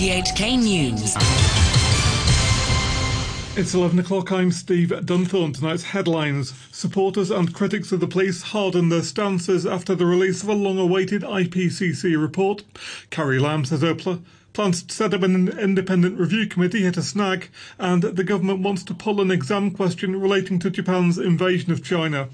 RTHK News. It's 11 o'clock. I'm Steve Dunthorne. Tonight's headlines. Supporters and critics of the police harden their stances after the release of a long awaited IPCC report. Carrie Lam says her pl- plans to set up an independent review committee hit a snag, and the government wants to pull an exam question relating to Japan's invasion of China.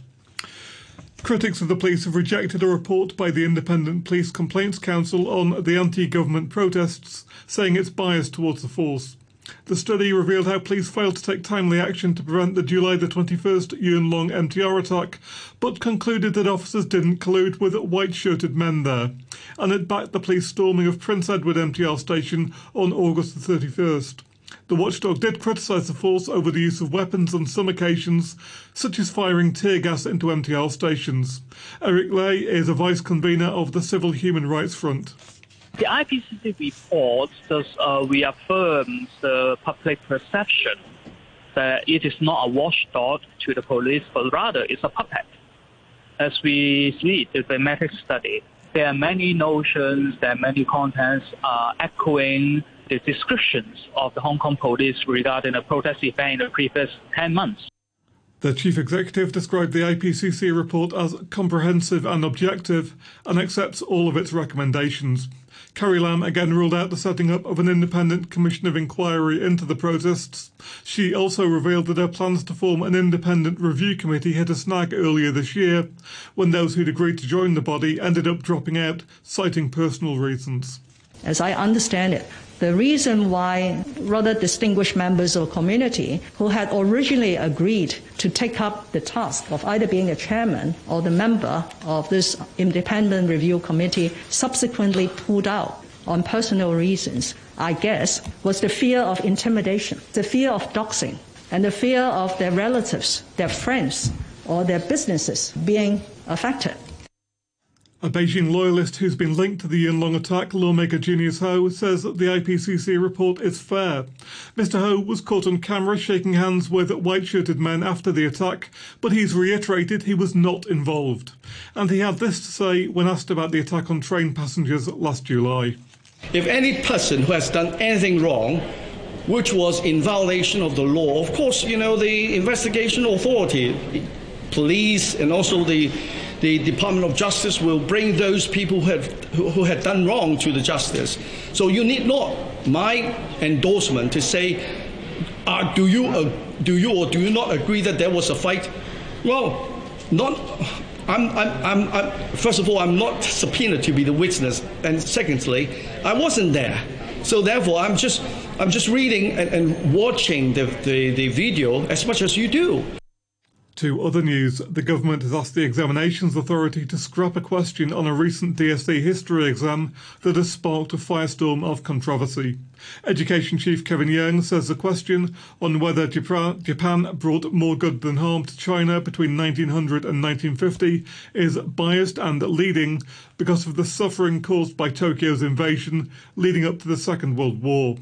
Critics of the police have rejected a report by the Independent Police Complaints Council on the anti government protests, saying it's biased towards the force. The study revealed how police failed to take timely action to prevent the July the 21st Yuen Long MTR attack, but concluded that officers didn't collude with white shirted men there, and it backed the police storming of Prince Edward MTR station on August the 31st. The watchdog did criticise the force over the use of weapons on some occasions, such as firing tear gas into MTR stations. Eric Lai is a vice convener of the Civil Human Rights Front. The IPCC report does uh, reaffirm the public perception that it is not a watchdog to the police, but rather it's a puppet. As we see the thematic study, there are many notions, there are many contents uh, echoing the descriptions of the Hong Kong police regarding a protest event in the previous 10 months. The chief executive described the IPCC report as comprehensive and objective and accepts all of its recommendations. Carrie Lam again ruled out the setting up of an independent commission of inquiry into the protests. She also revealed that her plans to form an independent review committee hit a snag earlier this year, when those who'd agreed to join the body ended up dropping out, citing personal reasons. As I understand it, the reason why rather distinguished members of the community who had originally agreed to take up the task of either being a chairman or the member of this independent review committee subsequently pulled out on personal reasons, I guess, was the fear of intimidation, the fear of doxing, and the fear of their relatives, their friends, or their businesses being affected. A Beijing loyalist who's been linked to the Yuen Long attack, lawmaker Junius Ho, says that the IPCC report is fair. Mr. Ho was caught on camera shaking hands with white shirted men after the attack, but he's reiterated he was not involved. And he had this to say when asked about the attack on train passengers last July. If any person who has done anything wrong, which was in violation of the law, of course, you know, the investigation authority, police, and also the the Department of Justice will bring those people who, have, who, had done wrong to the justice. So you need not my endorsement to say, uh, do, you, uh, do you or do you not agree that there was a fight? Well, not. I'm, I'm, I'm, I'm, first of all, I'm not subpoenaed to be the witness, and secondly, I wasn't there. So therefore, I'm just, I'm just reading and, and watching the, the, the video as much as you do. To other news, the government has asked the Examinations Authority to scrap a question on a recent DSE history exam that has sparked a firestorm of controversy. Education Chief Kevin Yeung says the question on whether Japan brought more good than harm to China between 1900 and 1950 is biased and leading because of the suffering caused by Tokyo's invasion leading up to the Second World War.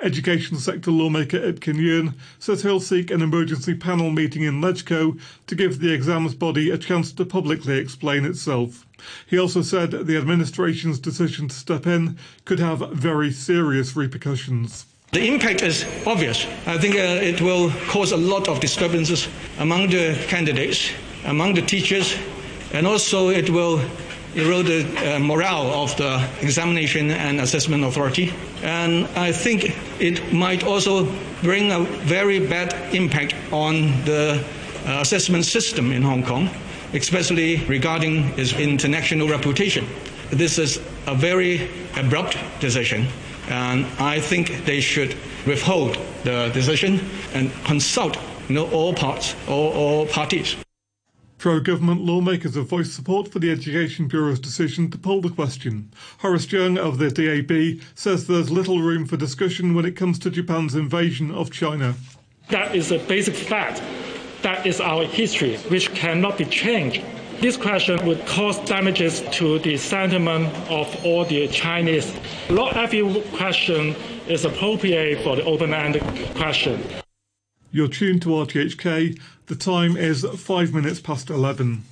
Education sector lawmaker Ip Kin Yeung says he'll seek an emergency panel meeting in LegCo to give the exams body a chance to publicly explain itself. He also said the administration's decision to step in could have very serious repercussions. The impact is obvious. I think uh, it will cause a lot of disturbances among the candidates, among the teachers, and also it will erode the uh, morale of the examination and assessment authority. And I think it might also bring a very bad impact on the uh, assessment system in Hong Kong, especially regarding its international reputation. This is a very abrupt decision, and I think they should withhold the decision and consult you know, all parts, all, all parties. Pro government lawmakers have voiced support for the Education Bureau's decision to pull the question. Horace Cheung of the DAB says there's little room for discussion when it comes to Japan's invasion of China. That is a basic fact. That is our history, which cannot be changed. This question would cause damages to the sentiment of all the Chinese. Not every question is appropriate for the open-ended question. You're tuned to RTHK. The time is five minutes past 11.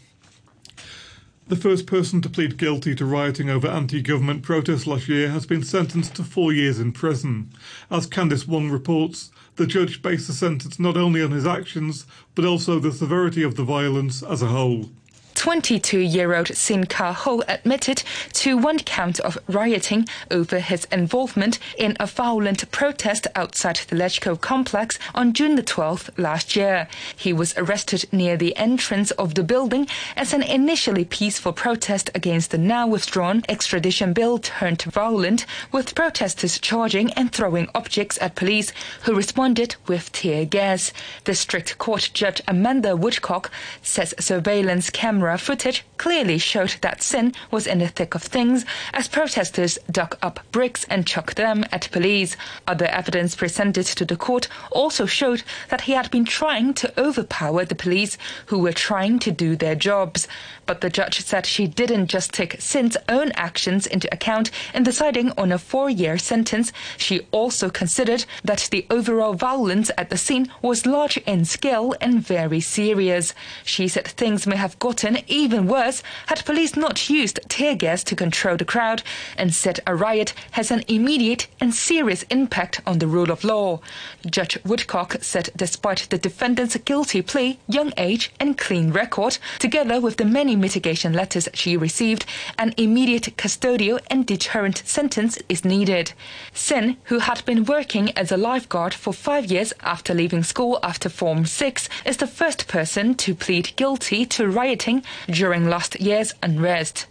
The first person to plead guilty to rioting over anti government protests last year has been sentenced to four years in prison. As Candice Wong reports, the judge based the sentence not only on his actions, but also the severity of the violence as a whole. 22 year old Sin Ka Ho admitted to one count of rioting over his involvement in a violent protest outside the LegCo complex on June the 12th last year. He was arrested near the entrance of the building as an initially peaceful protest against the now withdrawn extradition bill turned violent, with protesters charging and throwing objects at police who responded with tear gas. District Court Judge Amanda Woodcock says surveillance cameras camera footage clearly showed that Sin was in the thick of things as protesters dug up bricks and chucked them at police. Other evidence presented to the court also showed that he had been trying to overpower the police who were trying to do their jobs. But the judge said she didn't just take Sin's own actions into account in deciding on a four year sentence. She also considered that the overall violence at the scene was large in scale and very serious. She said things may have gotten even worse had police not used tear gas to control the crowd and said a riot has an immediate and serious impact on the rule of law. Judge Woodcock said despite the defendant's guilty plea, young age, and clean record, together with the many mitigation letters she received, an immediate custodial and deterrent sentence is needed. Sin, who had been working as a lifeguard for five years after leaving school after Form 6, is the first person to plead guilty to rioting during last year's unrest.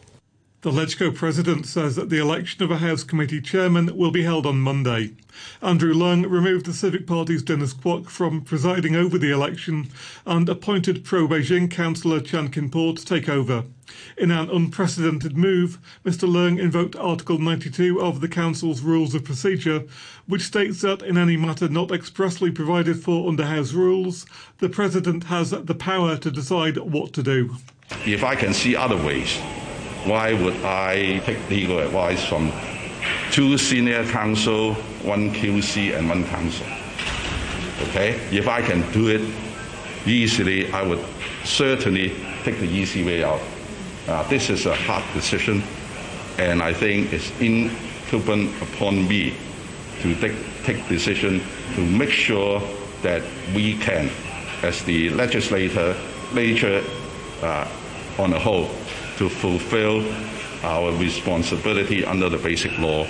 The LegCo president says that the election of a House committee chairman will be held on Monday. Andrew Leung removed the Civic Party's Dennis Kwok from presiding over the election and appointed pro Beijing councillor Chan Kin Po to take over. In an unprecedented move, Mr. Leung invoked Article 92 of the Council's Rules of Procedure, which states that in any matter not expressly provided for under House rules, the President has the power to decide what to do. If I can see other ways, why would I take legal advice from two senior counsel, one QC, and one counsel? Okay? If I can do it easily, I would certainly take the easy way out. Uh, this is a hard decision, and I think it's incumbent upon me to take, take decision to make sure that we can, as the legislator, legislature uh, on a whole, to fulfill our responsibility under the basic law.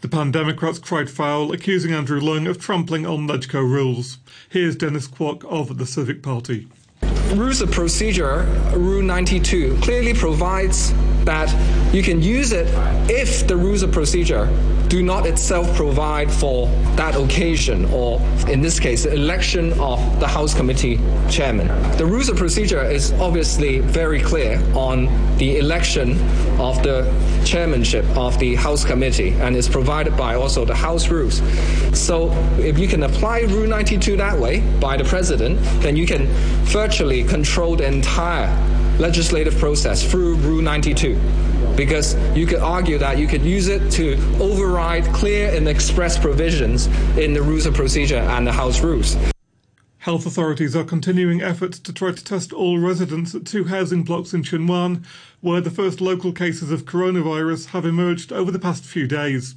The Pan Democrats cried foul, accusing Andrew Leung of trampling on LegCo rules. Here's Dennis Kwok of the Civic Party. Rules of Procedure, Rule 92, clearly provides that you can use it if the rules of procedure do not itself provide for that occasion, or in this case, the election of the House Committee chairman. The rules of procedure is obviously very clear on the election of the chairmanship of the House Committee and is provided by also the House rules. So if you can apply Rule 92 that way by the President, then you can virtually control the entire legislative process through Rule 92 because you could argue that you could use it to override clear and express provisions in the rules of procedure and the House rules. Health authorities are continuing efforts to try to test all residents at two housing blocks in Tsuen Wan, where the first local cases of coronavirus have emerged over the past few days.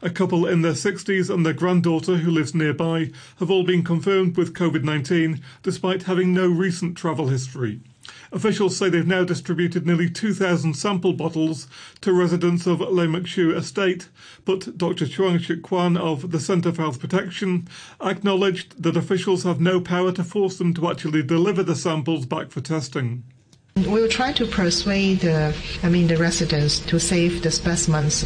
A couple in their 60s and their granddaughter, who lives nearby, have all been confirmed with COVID 19 despite having no recent travel history. Officials say they've now distributed nearly 2,000 sample bottles to residents of Lei Muk Shue estate, but Dr. Chuang Shuk Kwan of the Centre for Health Protection acknowledged that officials have no power to force them to actually deliver the samples back for testing. We'll try to persuade, uh, I mean, the residents to save the specimens,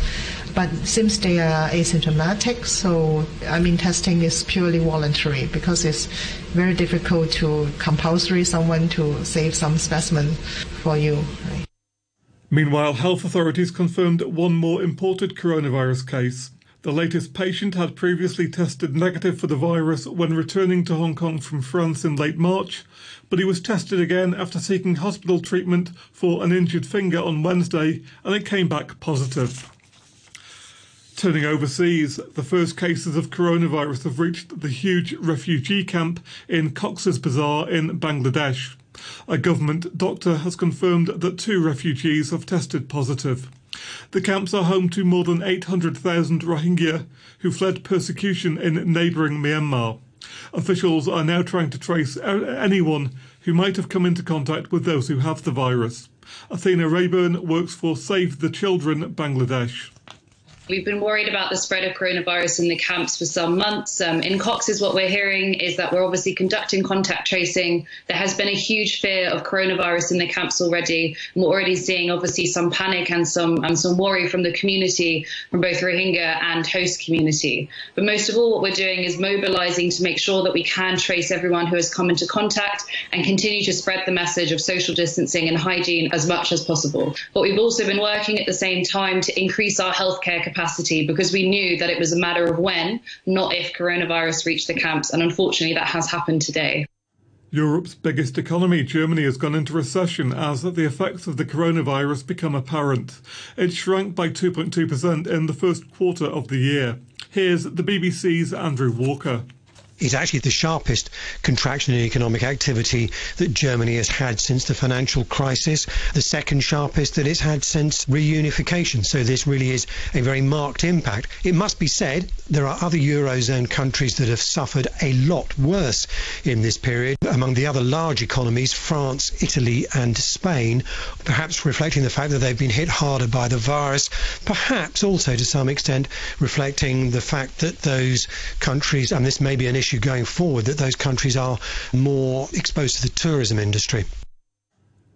but since they are asymptomatic, so I mean, testing is purely voluntary because it's very difficult to compulsory someone to save some specimen for you. Meanwhile, health authorities confirmed one more imported coronavirus case. The latest patient had previously tested negative for the virus when returning to Hong Kong from France in late March, but he was tested again after seeking hospital treatment for an injured finger on Wednesday and it came back positive. Turning overseas, the first cases of coronavirus have reached the huge refugee camp in Cox's Bazar in Bangladesh. A government doctor has confirmed that two refugees have tested positive. The camps are home to more than 800,000 Rohingya who fled persecution in neighbouring Myanmar. Officials are now trying to trace uh, anyone who might have come into contact with those who have the virus. Athena Rayburn works for Save the Children Bangladesh. We've been worried about the spread of coronavirus in the camps for some months. Um, in Cox's, what we're hearing is that we're obviously conducting contact tracing. There has been a huge fear of coronavirus in the camps already. And we're already seeing obviously some panic and some um, some worry from the community, from both Rohingya and host community. But most of all, what we're doing is mobilizing to make sure that we can trace everyone who has come into contact and continue to spread the message of social distancing and hygiene as much as possible. But we've also been working at the same time to increase our healthcare capacity capacity because we knew that it was a matter of when, not if coronavirus reached the camps. And unfortunately, that has happened today. Europe's biggest economy, Germany, has gone into recession as the effects of the coronavirus become apparent. It shrank by 2.2% in the first quarter of the year. Here's the BBC's Andrew Walker is actually the sharpest contraction in economic activity that Germany has had since the financial crisis, the second sharpest that it's had since reunification. So this really is a very marked impact. It must be said there are other Eurozone countries that have suffered a lot worse in this period. Among the other large economies, France, Italy and Spain, perhaps reflecting the fact that they've been hit harder by the virus, perhaps also to some extent reflecting the fact that those countries, and this may be an issue issue going forward that those countries are more exposed to the tourism industry.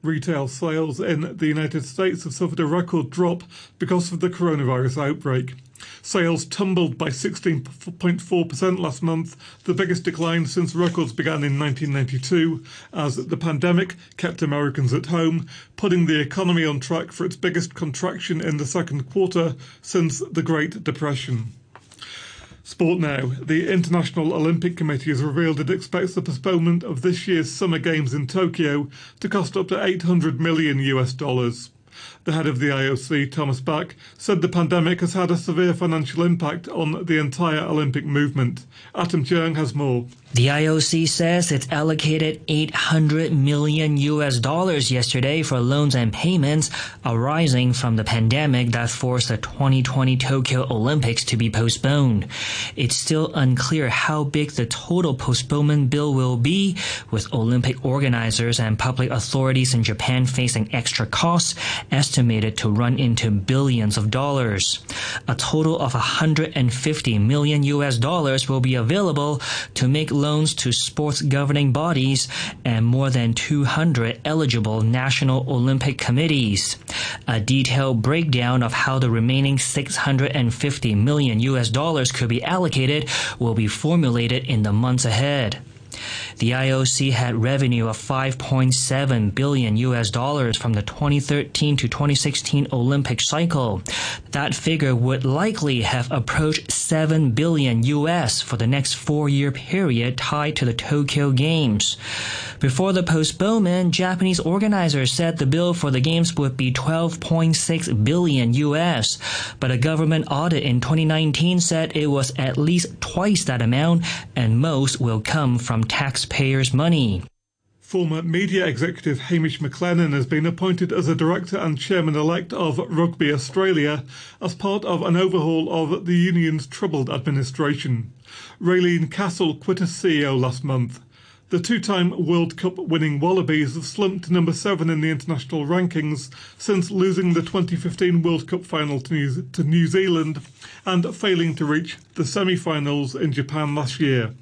Retail sales in the United States have suffered a record drop because of the coronavirus outbreak. Sales tumbled by 16.4% last month, the biggest decline since records began in 1992, as the pandemic kept Americans at home, putting the economy on track for its biggest contraction in the second quarter since the Great Depression. Sport now. The International Olympic Committee has revealed it expects the postponement of this year's Summer Games in Tokyo to cost up to 800 million US dollars. The head of the IOC, Thomas Bach, said the pandemic has had a severe financial impact on the entire Olympic movement. Atom Chung has more. The IOC says it allocated 800 million US dollars yesterday for loans and payments arising from the pandemic that forced the 2020 Tokyo Olympics to be postponed. It's still unclear how big the total postponement bill will be, with Olympic organizers and public authorities in Japan facing extra costs estimated to run into billions of dollars. A total of 150 million US dollars will be available to make loans to sports governing bodies and more than 200 eligible national Olympic committees. A detailed breakdown of how the remaining 650 million US dollars could be allocated will be formulated in the months ahead. The IOC had revenue of 5.7 billion US dollars from the 2013 to 2016 Olympic cycle. That figure would likely have approached 7 billion US for the next 4-year period tied to the Tokyo Games. Before the postponement, Japanese organizers said the bill for the games would be 12.6 billion US, but a government audit in 2019 said it was at least twice that amount and most will come from taxpayers' money. Former media executive Hamish McLennan has been appointed as a director and chairman elect of Rugby Australia as part of an overhaul of the union's troubled administration. Raelene Castle quit as CEO last month. The two time World Cup winning Wallabies have slumped to number seven in the international rankings since losing the 2015 World Cup final to New, to New Zealand and failing to reach the semi finals in Japan last year.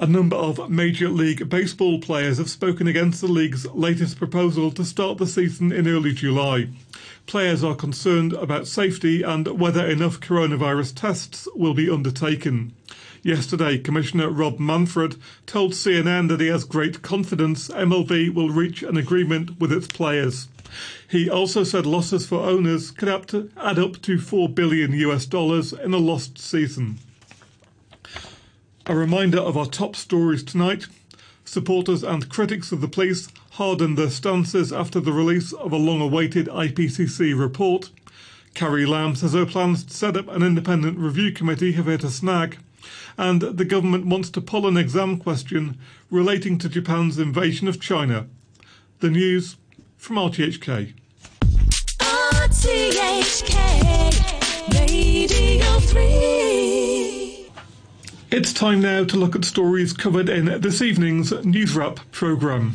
A number of Major League Baseball players have spoken against the league's latest proposal to start the season in early July. Players are concerned about safety and whether enough coronavirus tests will be undertaken. Yesterday, Commissioner Rob Manfred told CNN that he has great confidence MLB will reach an agreement with its players. He also said losses for owners could add up to 4 billion US dollars in a lost season. A reminder of our top stories tonight. Supporters and critics of the police hardened their stances after the release of a long awaited IPCC report. Carrie Lam says her plans to set up an independent review committee have hit a snag. And the government wants to pull an exam question relating to Japan's invasion of China. The news from RTHK. RTHK Radio 3. It's time now to look at stories covered in this evening's News Wrap programme.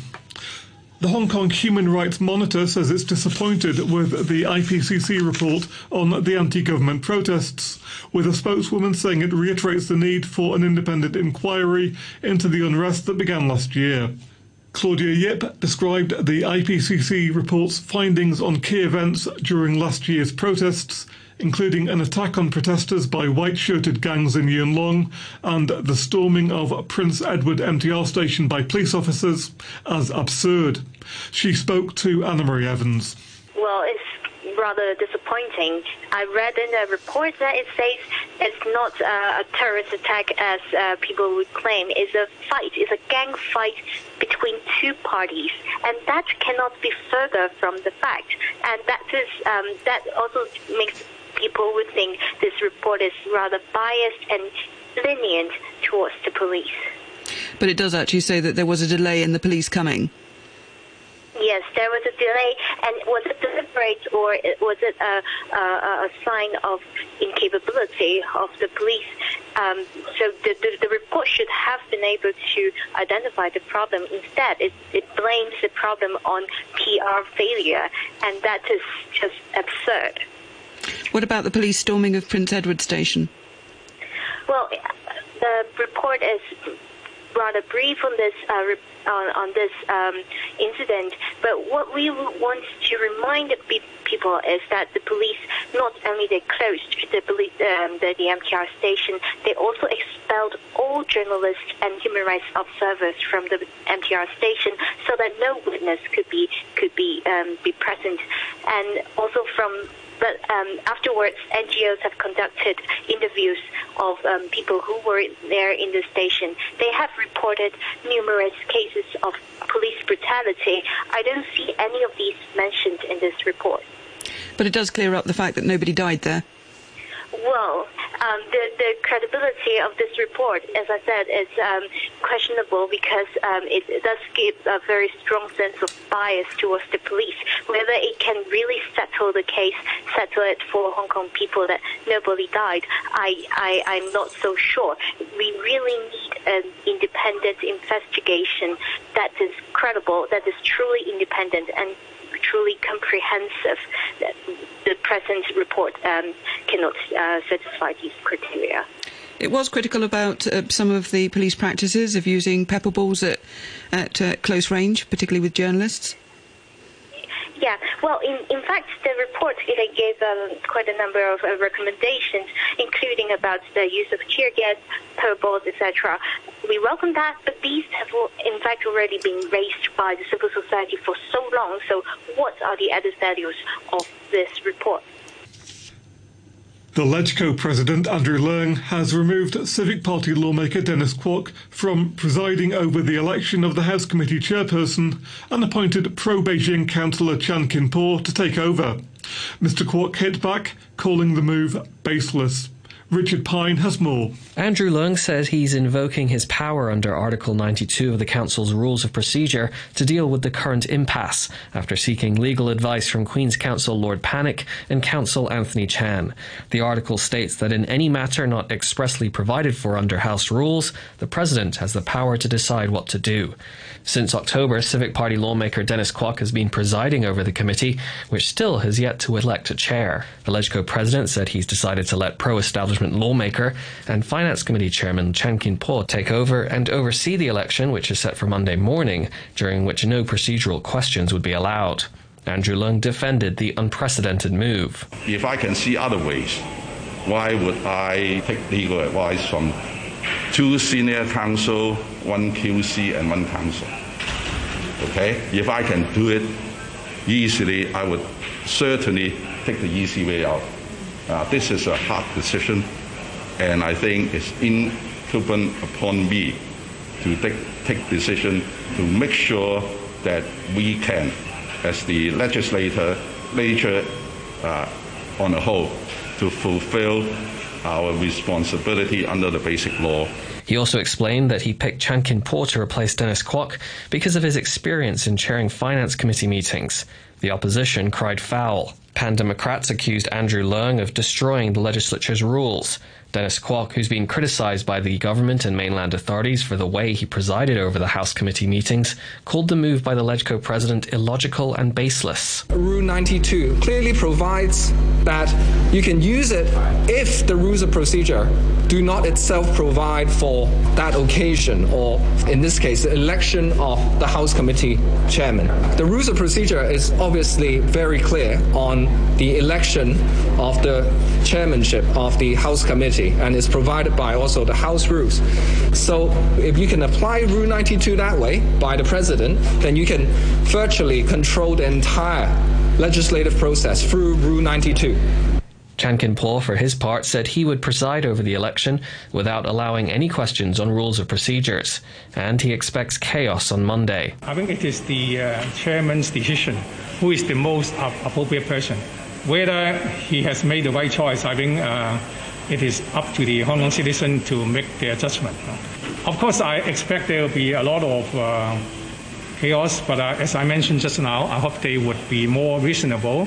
The Hong Kong Human Rights Monitor says it's disappointed with the IPCC report on the anti government protests, with a spokeswoman saying it reiterates the need for an independent inquiry into the unrest that began last year. Claudia Yip described the IPCC report's findings on key events during last year's protests including an attack on protesters by white shirted gangs in Yuen and the storming of Prince Edward MTR station by police officers, as absurd. She spoke to Annemarie Evans. Well, it's rather disappointing. I read in the report that it says it's not uh, a terrorist attack as uh, people would claim. It's a fight. It's a gang fight between two parties, and that cannot be further from the fact. And that is um, that also makes people would think this report is rather biased and lenient towards the police. But it does actually say that there was a delay in the police coming. Yes, there was a delay, and was it deliberate or was it a, a, a sign of incapability of the police? Um, so the, the, the, report should have been able to identify the problem. Instead, it, it blames the problem on PR failure, and that is just absurd. What about the police storming of Prince Edward Station? Well, the report is rather brief on this uh, on, on, this um, incident, but what we want to remind people is that the police not only they closed the, um, the, the MTR station, they also expelled all journalists and human rights observers from the MTR station, so that no witness could be could be um, be present, and also from but um, afterwards, NGOs have conducted interviews of um, people who were there in the station. They have reported numerous cases of police brutality. I don't see any of these mentioned in this report. But it does clear up the fact that nobody died there. Well, um, the, the credibility of this report, as I said, is um, questionable because um, it, does give a very strong sense of bias towards the police. Whether it can really settle the case, settle it for Hong Kong people that nobody died, I, I, I'm not so sure. We really need an independent investigation that is credible, that is truly independent, and truly comprehensive. The present report um, cannot uh, satisfy these criteria. It was critical about uh, some of the police practices of using pepper balls at, at uh, close range, particularly with journalists. Yeah, well, in, in fact, the report it gave um, quite a number of uh, recommendations, including about the use of tear gas, balls, etc. We welcome that, but these have, in fact, already been raised by the civil society for so long. So, what are the added values of this report? The LegCo president, Andrew Leung, has removed Civic Party lawmaker Dennis Kwok from presiding over the election of the House Committee chairperson and appointed pro Beijing councillor Chan Kin to take over. Mr. Kwok hit back, calling the move baseless. Richard Pine has more. Andrew Leung says he's invoking his power under Article 92 of the Council's Rules of Procedure to deal with the current impasse after seeking legal advice from Queen's Counsel Lord Pannick and Counsel Anthony Chan. The article states that in any matter not expressly provided for under House rules, the President has the power to decide what to do. Since October, Civic Party lawmaker Dennis Kwok has been presiding over the committee, which still has yet to elect a chair. The LegCo president said he's decided to let pro establishment lawmaker and Finance Committee Chairman Chan Kin Po take over and oversee the election, which is set for Monday morning, during which no procedural questions would be allowed. Andrew Leung defended the unprecedented move. If I can see other ways, why would I take legal advice from two senior counsel, one QC, and one counsel. Okay? If I can do it easily, I would certainly take the easy way out. Uh, this is a hard decision, and I think it's incumbent upon me to take, take decision to make sure that we can, as the legislator, legislature uh, on a whole, to fulfill our responsibility under the basic law. He also explained that he picked Chan Kin Po to replace Dennis Kwok because of his experience in chairing finance committee meetings. The opposition cried foul. Pan Democrats accused Andrew Leung of destroying the legislature's rules. Dennis Kwok, who's been criticised by the government and mainland authorities for the way he presided over the House committee meetings, called the move by the LegCo president illogical and baseless. Rule 92 clearly provides that you can use it if the rules of procedure do not itself provide for that occasion, or in this case, the election of the House committee chairman. The rules of procedure is obviously very clear on the election of the chairmanship of the House committee and is provided by also the House rules. So if you can apply Rule 92 that way by the President, then you can virtually control the entire legislative process through Rule 92. Chan Kin Po, for his part, said he would preside over the election without allowing any questions on rules of procedures, and he expects chaos on Monday. I think it is the uh, chairman's decision who is the most appropriate person. Whether he has made the right choice, I think uh, it is up to the Hong Kong citizen to make their judgment. Of course, I expect there will be a lot of uh, chaos, but uh, as I mentioned just now, I hope they would be more reasonable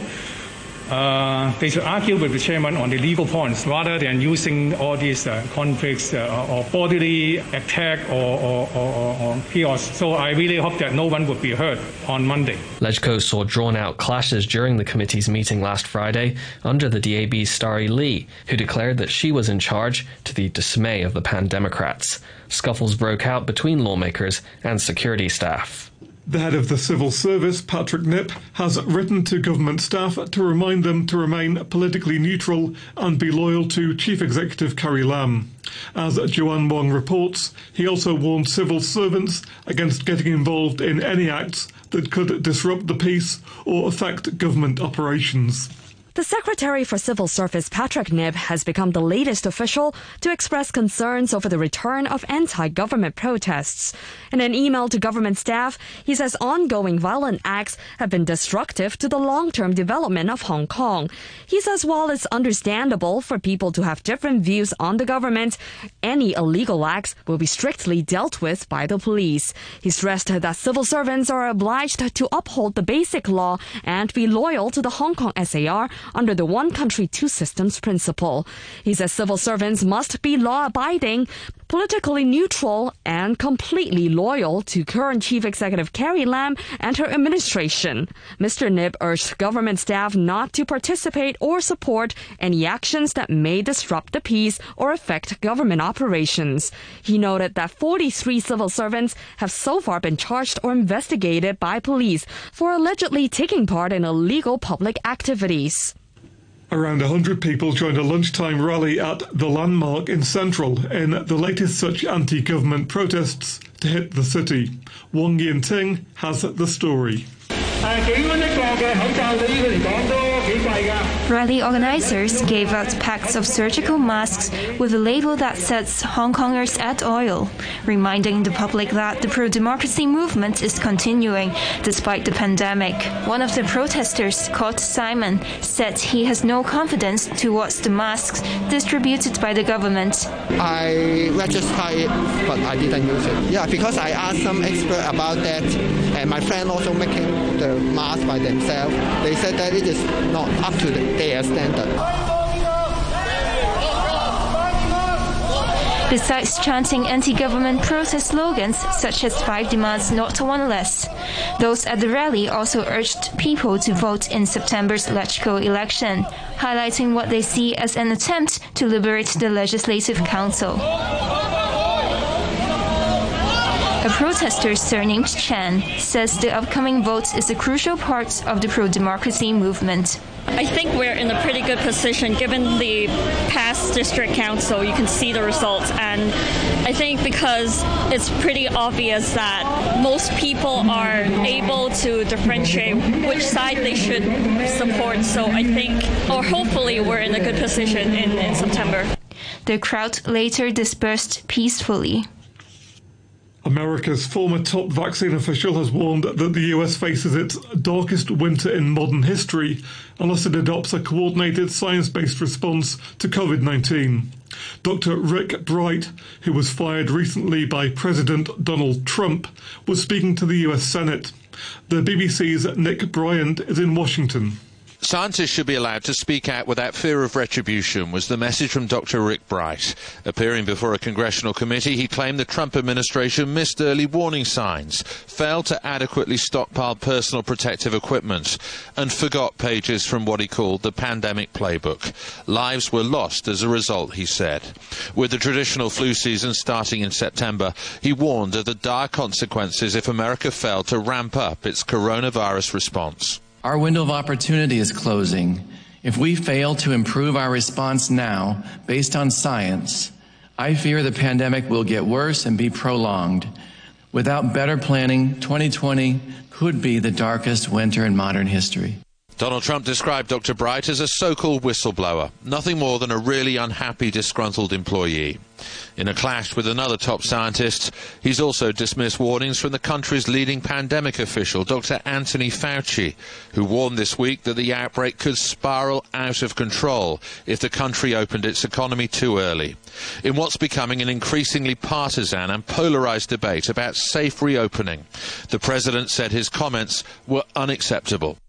uh, they should argue with the chairman on the legal points rather than using all these uh, conflicts uh, or bodily attack or, or, or, or, chaos. So I really hope that no one would be hurt on Monday. LegCo saw drawn out clashes during the committee's meeting last Friday under the DAB's Starry Lee, who declared that she was in charge to the dismay of the Pan Democrats. Scuffles broke out between lawmakers and security staff. The head of the civil service, Patrick Nip, has written to government staff to remind them to remain politically neutral and be loyal to Chief Executive Carrie Lam. As Joanne Wong reports, he also warned civil servants against getting involved in any acts that could disrupt the peace or affect government operations. The Secretary for Civil Service, Patrick Nip, has become the latest official to express concerns over the return of anti government protests. In an email to government staff, he says ongoing violent acts have been destructive to the long term development of Hong Kong. He says while it's understandable for people to have different views on the government, any illegal acts will be strictly dealt with by the police. He stressed that civil servants are obliged to uphold the basic law and be loyal to the Hong Kong SAR under the one country, two systems principle. He says civil servants must be law abiding, politically neutral, and completely loyal to current Chief Executive Carrie Lam and her administration. Mr. Nip urged government staff not to participate or support any actions that may disrupt the peace or affect government operations. He noted that 43 civil servants have so far been charged or investigated by police for allegedly taking part in illegal public activities. Around 100 people joined a lunchtime rally at The Landmark in Central in the latest such anti government protests to hit the city. Wong Yin Ting has the story. Rally organizers gave out packs of surgical masks with a label that says Hong Kongers at oil, reminding the public that the pro democracy movement is continuing despite the pandemic. One of the protesters, called Simon, said he has no confidence towards the masks distributed by the government. I registered it, but I didn't use it. Yeah, because I asked some expert about that, and my friend also making the mask by themselves. They said that it is not up to their standard. Besides chanting anti government protest slogans such as Five Demands Not One Less, those at the rally also urged people to vote in September's LegCo election, highlighting what they see as an attempt to liberate the Legislative Council. A protester surnamed Chen says the upcoming vote is a crucial part of the pro democracy movement. I think we're in a pretty good position given the past district council. You can see the results, and I think because it's pretty obvious that most people are able to differentiate which side they should support. So I think, or hopefully, we're in a good position in, in September. The crowd later dispersed peacefully. America's former top vaccine official has warned that the US faces its darkest winter in modern history unless it adopts a coordinated science based response to COVID 19. Dr. Rick Bright, who was fired recently by President Donald Trump, was speaking to the US Senate. The BBC's Nick Bryant is in Washington. Scientists should be allowed to speak out without fear of retribution, was the message from Dr. Rick Bright. Appearing before a congressional committee, he claimed the Trump administration missed early warning signs, failed to adequately stockpile personal protective equipment, and forgot pages from what he called the pandemic playbook. Lives were lost as a result, he said. With the traditional flu season starting in September, he warned of the dire consequences if America failed to ramp up its coronavirus response. Our window of opportunity is closing. If we fail to improve our response now based on science, I fear the pandemic will get worse and be prolonged. Without better planning, 2020 could be the darkest winter in modern history. Donald Trump described Dr. Bright as a so called whistleblower, nothing more than a really unhappy, disgruntled employee. In a clash with another top scientist, he's also dismissed warnings from the country's leading pandemic official, Dr. Anthony Fauci, who warned this week that the outbreak could spiral out of control if the country opened its economy too early. In what's becoming an increasingly partisan and polarized debate about safe reopening, the president said his comments were unacceptable.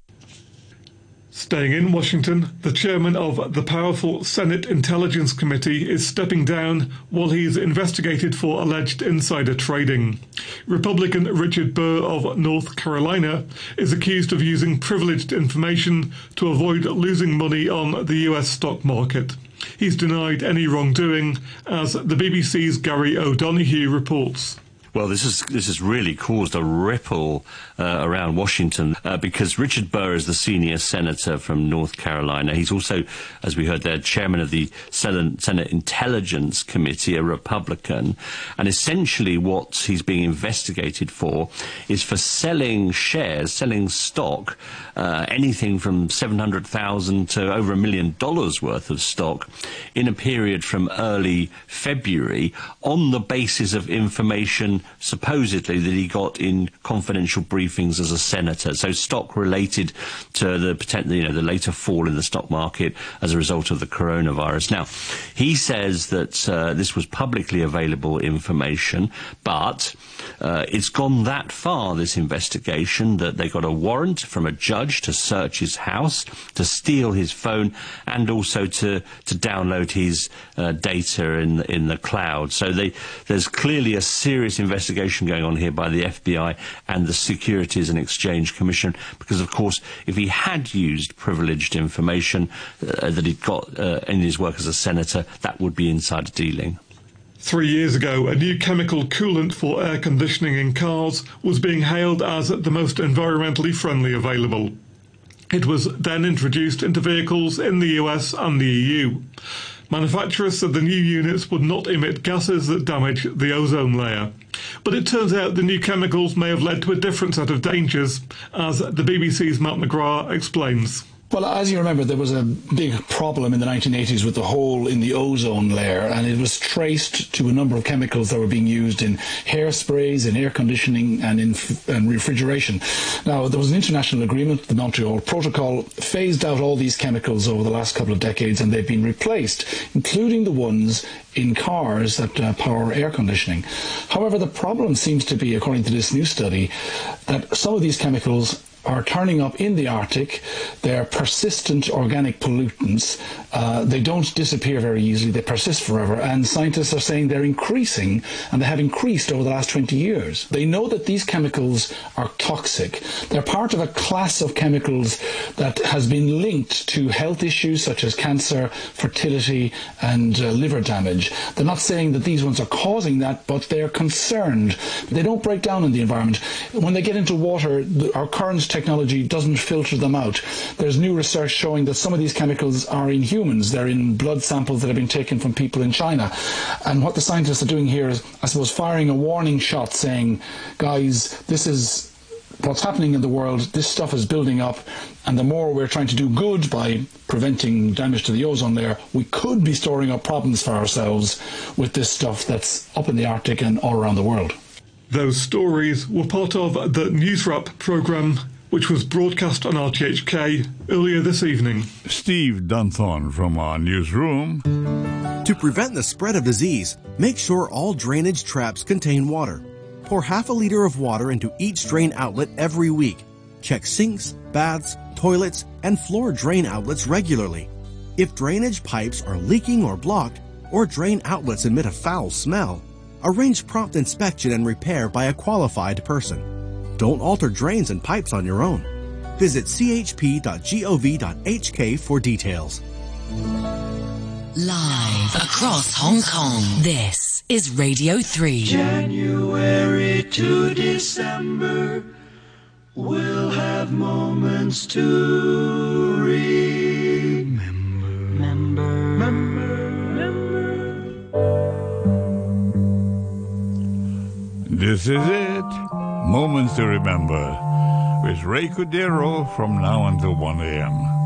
Staying in Washington, the chairman of the powerful Senate Intelligence Committee is stepping down while he's investigated for alleged insider trading. Republican Richard Burr of North Carolina is accused of using privileged information to avoid losing money on the US stock market. He's denied any wrongdoing, as the BBC's Gary O'Donoghue reports. Well, this is this has really caused a ripple uh, around Washington uh, because Richard Burr is the senior senator from North Carolina. He's also, as we heard there, chairman of the Senate, Intelligence Committee, a Republican, and essentially what he's being investigated for is for selling shares, selling stock, uh, anything from seven hundred thousand to over a million dollars worth of stock in a period from early February on the basis of information supposedly that he got in confidential briefings as a senator. So stock related to the potential, you know the later fall in the stock market as a result of the coronavirus. Now, he says that uh, this was publicly available information, but uh, it's gone that far this investigation that they got a warrant from a judge to search his house, to steal his phone, and also to to download his uh, data in in the cloud. So they, there's clearly a serious investigation going on here by the FBI and the Securities and Exchange Commission, because of course, if he had used privileged information uh, that he'd got uh, in his work as a senator, that would be insider dealing. Three years ago, a new chemical coolant for air conditioning in cars was being hailed as the most environmentally friendly available. It was then introduced into vehicles in the US and the EU. Manufacturers said the new units would not emit gases that damage the ozone layer. But it turns out the new chemicals may have led to a different set of dangers, as the BBC's Matt McGrath explains. Well, as you remember, there was a big problem in the 1980s with the hole in the ozone layer, and it was traced to a number of chemicals that were being used in hairsprays, in air conditioning, and in and refrigeration. Now, there was an international agreement, the Montreal Protocol, phased out all these chemicals over the last couple of decades, and they've been replaced, including the ones in cars that uh, power air conditioning. However, the problem seems to be, according to this new study, that some of these chemicals are turning up in the Arctic. They're persistent organic pollutants. Uh, they don't disappear very easily. They persist forever. And scientists are saying they're increasing, and they have increased over the last 20 years. They know that these chemicals are toxic. They're part of a class of chemicals that has been linked to health issues such as cancer, fertility, and uh, liver damage. They're not saying that these ones are causing that, but they're concerned. They don't break down in the environment. When they get into water, our current technology doesn't filter them out. There's new research showing that some of these chemicals are in humans. They're in blood samples that have been taken from people in China. And what the scientists are doing here is, I suppose, firing a warning shot saying, guys, this is what's happening in the world, this stuff is building up, and the more we're trying to do good by preventing damage to the ozone layer, we could be storing up problems for ourselves with this stuff that's up in the Arctic and all around the world. Those stories were part of the News Wrap programme, which was broadcast on RTHK earlier this evening. Steve Dunthorne from our newsroom. To prevent the spread of disease, make sure all drainage traps contain water. Pour half a liter of water into each drain outlet every week. Check sinks, baths, toilets, and floor drain outlets regularly. If drainage pipes are leaking or blocked, or drain outlets emit a foul smell, arrange prompt inspection and repair by a qualified person. Don't alter drains and pipes on your own. Visit chp.gov.hk for details. Live across Hong Kong, this is Radio 3. January to December, we'll have moments to remember. Remember, This is it. Moments to remember. With Ray Cordeiro from now until 1 a.m.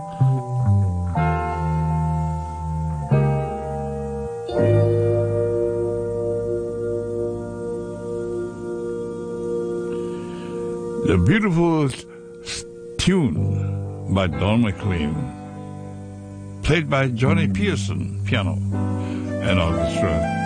The beautiful tune by Don McLean, played by Johnny Pearson, piano and orchestra.